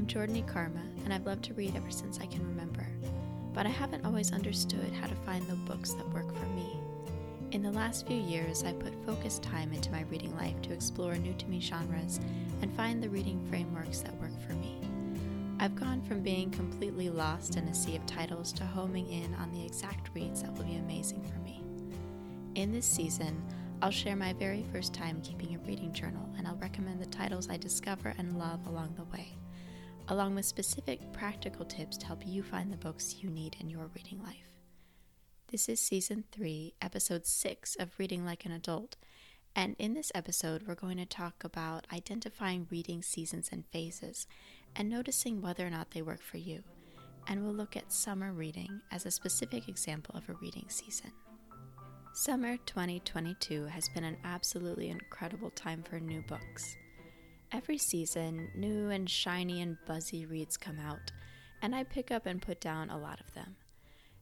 I'm Jordany Karma, and I've loved to read ever since I can remember, but I haven't always understood how to find the books that work for me. In the last few years, I've put focused time into my reading life to explore new to me genres and find the reading frameworks that work for me. I've gone from being completely lost in a sea of titles to homing in on the exact reads that will be amazing for me. In this season, I'll share my very first time keeping a reading journal and I'll recommend the titles I discover and love along the way, along with specific practical tips to help you find the books you need in your reading life. This is season 3, episode 6 of Reading Like an Adult, and in this episode, we're going to talk about identifying reading seasons and phases and noticing whether or not they work for you. And we'll look at summer reading as a specific example of a reading season. Summer 2022 has been an absolutely incredible time for new books. Every season, new and shiny and buzzy reads come out, and I pick up and put down a lot of them.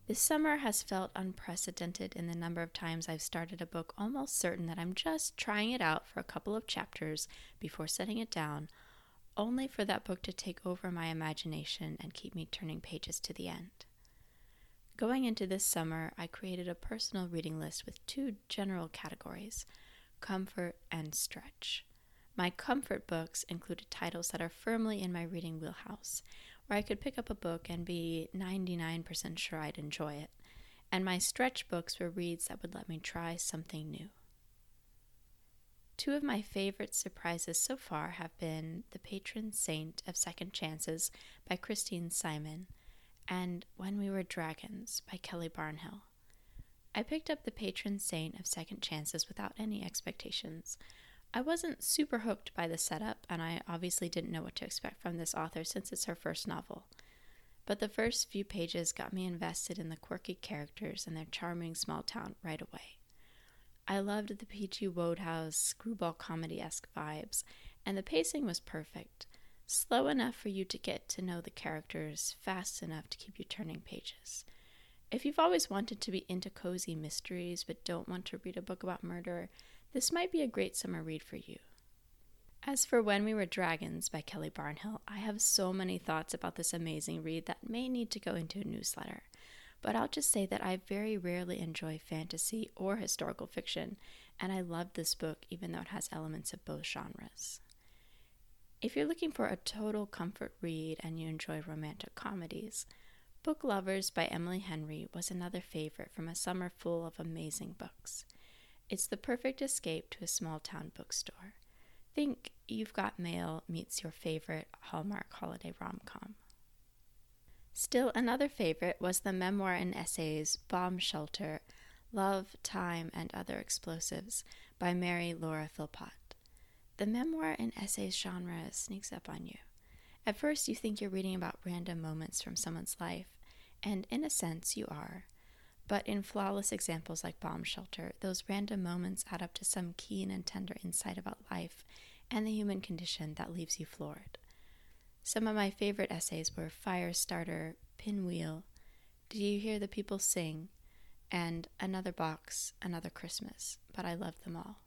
This summer has felt unprecedented in the number of times I've started a book almost certain that I'm just trying it out for a couple of chapters before setting it down, only for that book to take over my imagination and keep me turning pages to the end. Going into this summer, I created a personal reading list with two general categories comfort and stretch. My comfort books included titles that are firmly in my reading wheelhouse, where I could pick up a book and be 99% sure I'd enjoy it. And my stretch books were reads that would let me try something new. Two of my favorite surprises so far have been The Patron Saint of Second Chances by Christine Simon and When We Were Dragons by Kelly Barnhill. I picked up The Patron Saint of Second Chances without any expectations. I wasn't super hooked by the setup, and I obviously didn't know what to expect from this author since it's her first novel. But the first few pages got me invested in the quirky characters and their charming small town right away. I loved the P.G. Wodehouse screwball comedy esque vibes, and the pacing was perfect slow enough for you to get to know the characters, fast enough to keep you turning pages. If you've always wanted to be into cozy mysteries but don't want to read a book about murder, this might be a great summer read for you. As for When We Were Dragons by Kelly Barnhill, I have so many thoughts about this amazing read that may need to go into a newsletter. But I'll just say that I very rarely enjoy fantasy or historical fiction, and I love this book even though it has elements of both genres. If you're looking for a total comfort read and you enjoy romantic comedies, Book Lovers by Emily Henry was another favorite from a summer full of amazing books. It's the perfect escape to a small town bookstore. Think You've Got Mail meets your favorite Hallmark holiday rom com. Still another favorite was the memoir and essays Bomb Shelter, Love, Time, and Other Explosives by Mary Laura Philpott. The memoir and essays genre sneaks up on you. At first, you think you're reading about random moments from someone's life, and in a sense, you are. But in flawless examples like Bomb Shelter, those random moments add up to some keen and tender insight about life and the human condition that leaves you floored. Some of my favorite essays were Fire Starter, Pinwheel, Do You Hear the People Sing, and Another Box, Another Christmas, but I love them all.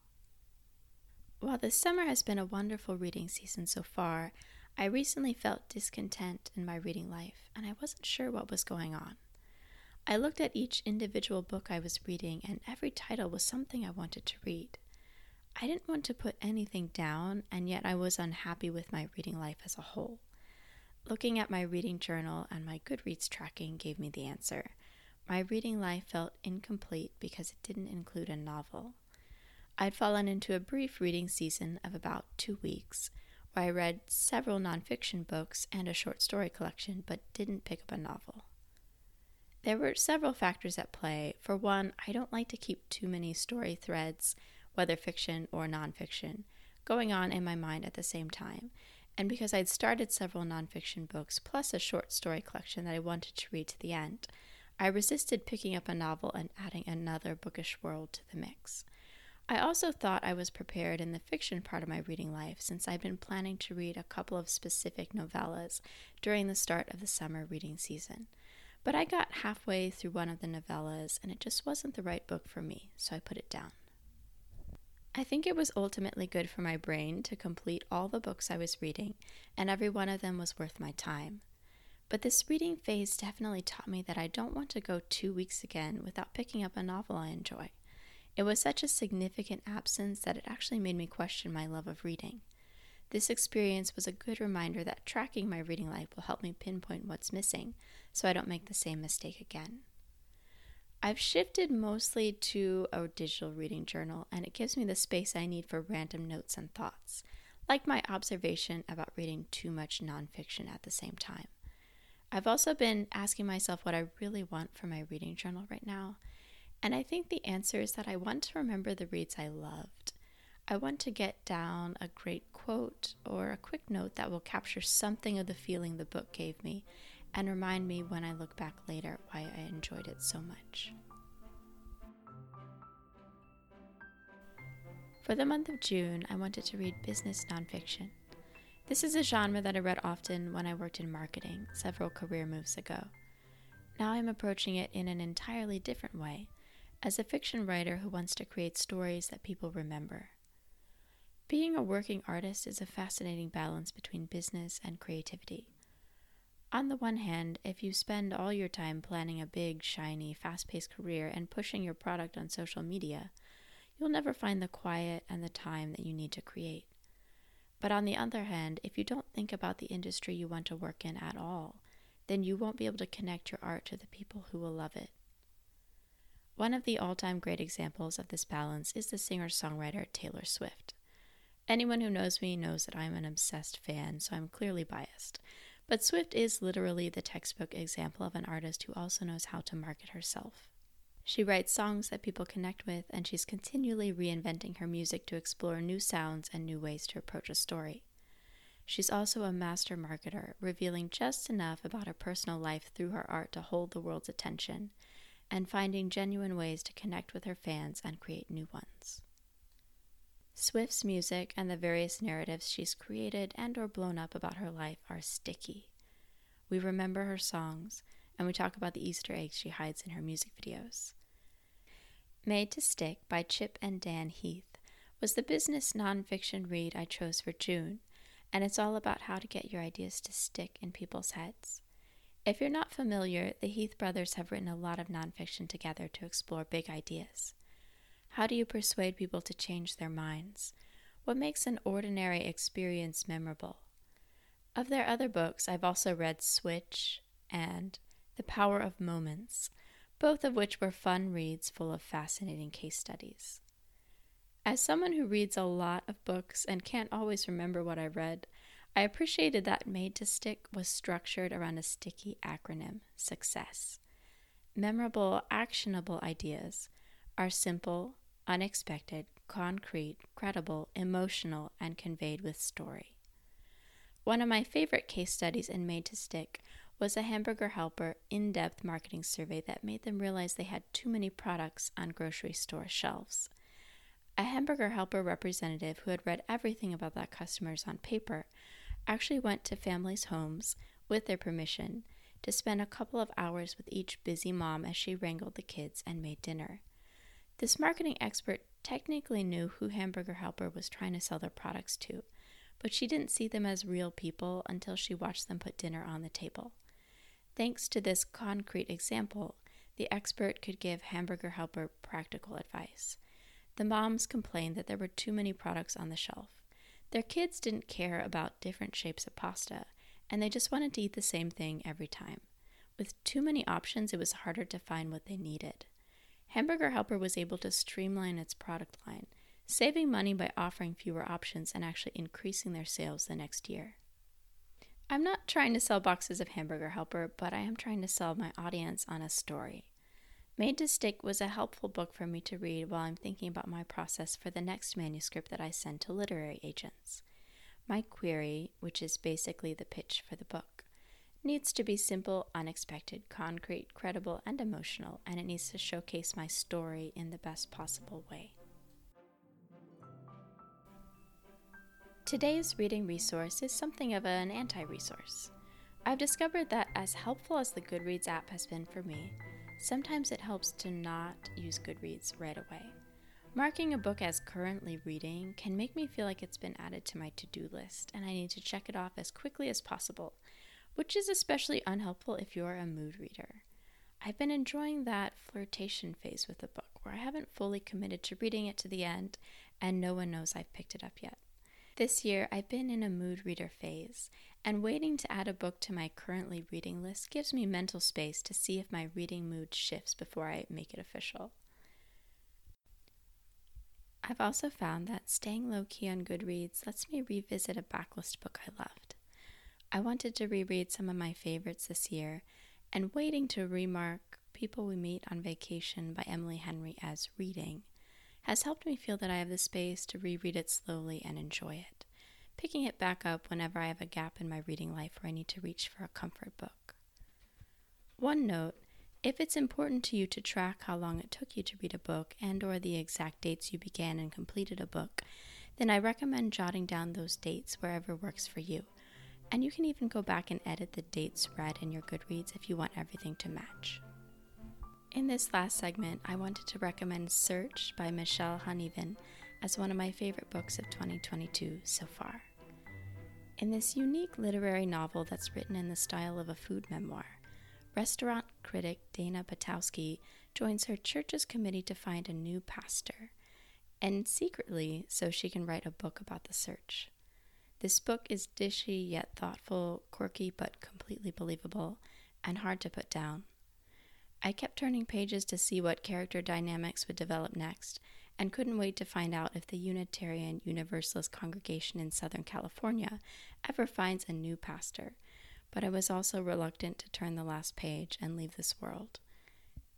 While this summer has been a wonderful reading season so far, I recently felt discontent in my reading life, and I wasn't sure what was going on. I looked at each individual book I was reading, and every title was something I wanted to read. I didn't want to put anything down, and yet I was unhappy with my reading life as a whole. Looking at my reading journal and my Goodreads tracking gave me the answer. My reading life felt incomplete because it didn't include a novel. I'd fallen into a brief reading season of about two weeks, where I read several nonfiction books and a short story collection, but didn't pick up a novel. There were several factors at play. For one, I don't like to keep too many story threads, whether fiction or nonfiction, going on in my mind at the same time. And because I'd started several nonfiction books plus a short story collection that I wanted to read to the end, I resisted picking up a novel and adding another bookish world to the mix. I also thought I was prepared in the fiction part of my reading life since I'd been planning to read a couple of specific novellas during the start of the summer reading season. But I got halfway through one of the novellas and it just wasn't the right book for me, so I put it down. I think it was ultimately good for my brain to complete all the books I was reading, and every one of them was worth my time. But this reading phase definitely taught me that I don't want to go two weeks again without picking up a novel I enjoy. It was such a significant absence that it actually made me question my love of reading. This experience was a good reminder that tracking my reading life will help me pinpoint what's missing so I don't make the same mistake again. I've shifted mostly to a digital reading journal, and it gives me the space I need for random notes and thoughts, like my observation about reading too much nonfiction at the same time. I've also been asking myself what I really want from my reading journal right now, and I think the answer is that I want to remember the reads I loved. I want to get down a great quote or a quick note that will capture something of the feeling the book gave me and remind me when I look back later why I enjoyed it so much. For the month of June, I wanted to read business nonfiction. This is a genre that I read often when I worked in marketing several career moves ago. Now I'm approaching it in an entirely different way, as a fiction writer who wants to create stories that people remember. Being a working artist is a fascinating balance between business and creativity. On the one hand, if you spend all your time planning a big, shiny, fast paced career and pushing your product on social media, you'll never find the quiet and the time that you need to create. But on the other hand, if you don't think about the industry you want to work in at all, then you won't be able to connect your art to the people who will love it. One of the all time great examples of this balance is the singer songwriter Taylor Swift. Anyone who knows me knows that I'm an obsessed fan, so I'm clearly biased. But Swift is literally the textbook example of an artist who also knows how to market herself. She writes songs that people connect with, and she's continually reinventing her music to explore new sounds and new ways to approach a story. She's also a master marketer, revealing just enough about her personal life through her art to hold the world's attention, and finding genuine ways to connect with her fans and create new ones. Swift's music and the various narratives she's created and or blown up about her life are sticky. We remember her songs and we talk about the Easter eggs she hides in her music videos. Made to Stick by Chip and Dan Heath was the business nonfiction read I chose for June, and it's all about how to get your ideas to stick in people's heads. If you're not familiar, the Heath brothers have written a lot of nonfiction together to explore big ideas. How do you persuade people to change their minds? What makes an ordinary experience memorable? Of their other books, I've also read Switch and The Power of Moments, both of which were fun reads full of fascinating case studies. As someone who reads a lot of books and can't always remember what I read, I appreciated that Made to Stick was structured around a sticky acronym SUCCESS. Memorable, actionable ideas are simple, unexpected, concrete, credible, emotional, and conveyed with story. One of my favorite case studies in Made to Stick was a Hamburger Helper in depth marketing survey that made them realize they had too many products on grocery store shelves. A Hamburger Helper representative who had read everything about that customers on paper actually went to families' homes with their permission to spend a couple of hours with each busy mom as she wrangled the kids and made dinner. This marketing expert technically knew who Hamburger Helper was trying to sell their products to, but she didn't see them as real people until she watched them put dinner on the table. Thanks to this concrete example, the expert could give Hamburger Helper practical advice. The moms complained that there were too many products on the shelf. Their kids didn't care about different shapes of pasta, and they just wanted to eat the same thing every time. With too many options, it was harder to find what they needed. Hamburger Helper was able to streamline its product line, saving money by offering fewer options and actually increasing their sales the next year. I'm not trying to sell boxes of Hamburger Helper, but I am trying to sell my audience on a story. Made to Stick was a helpful book for me to read while I'm thinking about my process for the next manuscript that I send to literary agents. My query, which is basically the pitch for the book, needs to be simple, unexpected, concrete, credible, and emotional, and it needs to showcase my story in the best possible way. Today's reading resource is something of an anti resource. I've discovered that, as helpful as the Goodreads app has been for me, sometimes it helps to not use Goodreads right away. Marking a book as currently reading can make me feel like it's been added to my to do list and I need to check it off as quickly as possible, which is especially unhelpful if you're a mood reader. I've been enjoying that flirtation phase with the book where I haven't fully committed to reading it to the end and no one knows I've picked it up yet. This year, I've been in a mood reader phase, and waiting to add a book to my currently reading list gives me mental space to see if my reading mood shifts before I make it official. I've also found that staying low key on Goodreads lets me revisit a backlist book I loved. I wanted to reread some of my favorites this year, and waiting to remark People We Meet on Vacation by Emily Henry as reading has helped me feel that I have the space to reread it slowly and enjoy it, picking it back up whenever I have a gap in my reading life where I need to reach for a comfort book. One note if it's important to you to track how long it took you to read a book and or the exact dates you began and completed a book, then I recommend jotting down those dates wherever works for you. And you can even go back and edit the dates read in your Goodreads if you want everything to match. In this last segment, I wanted to recommend Search by Michelle Huneven as one of my favorite books of 2022 so far. In this unique literary novel that's written in the style of a food memoir, restaurant critic Dana Potowski joins her church's committee to find a new pastor, and secretly so she can write a book about the search. This book is dishy yet thoughtful, quirky but completely believable, and hard to put down. I kept turning pages to see what character dynamics would develop next, and couldn't wait to find out if the Unitarian Universalist congregation in Southern California ever finds a new pastor. But I was also reluctant to turn the last page and leave this world.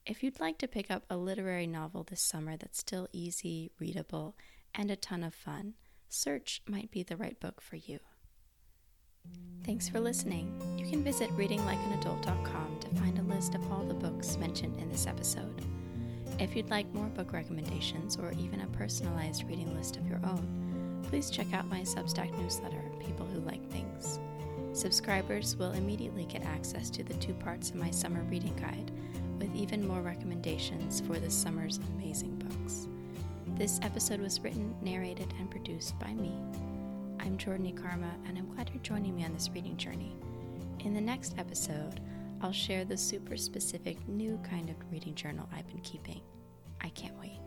If you'd like to pick up a literary novel this summer that's still easy, readable, and a ton of fun, Search might be the right book for you. Thanks for listening. You can visit readinglikeanadult.com to find a list of all the books mentioned in this episode. If you'd like more book recommendations or even a personalized reading list of your own, please check out my Substack newsletter, People Who Like Things. Subscribers will immediately get access to the two parts of my summer reading guide, with even more recommendations for this summer's amazing books. This episode was written, narrated, and produced by me, I'm Jordany Karma, and I'm glad you're joining me on this reading journey. In the next episode, I'll share the super specific new kind of reading journal I've been keeping. I can't wait.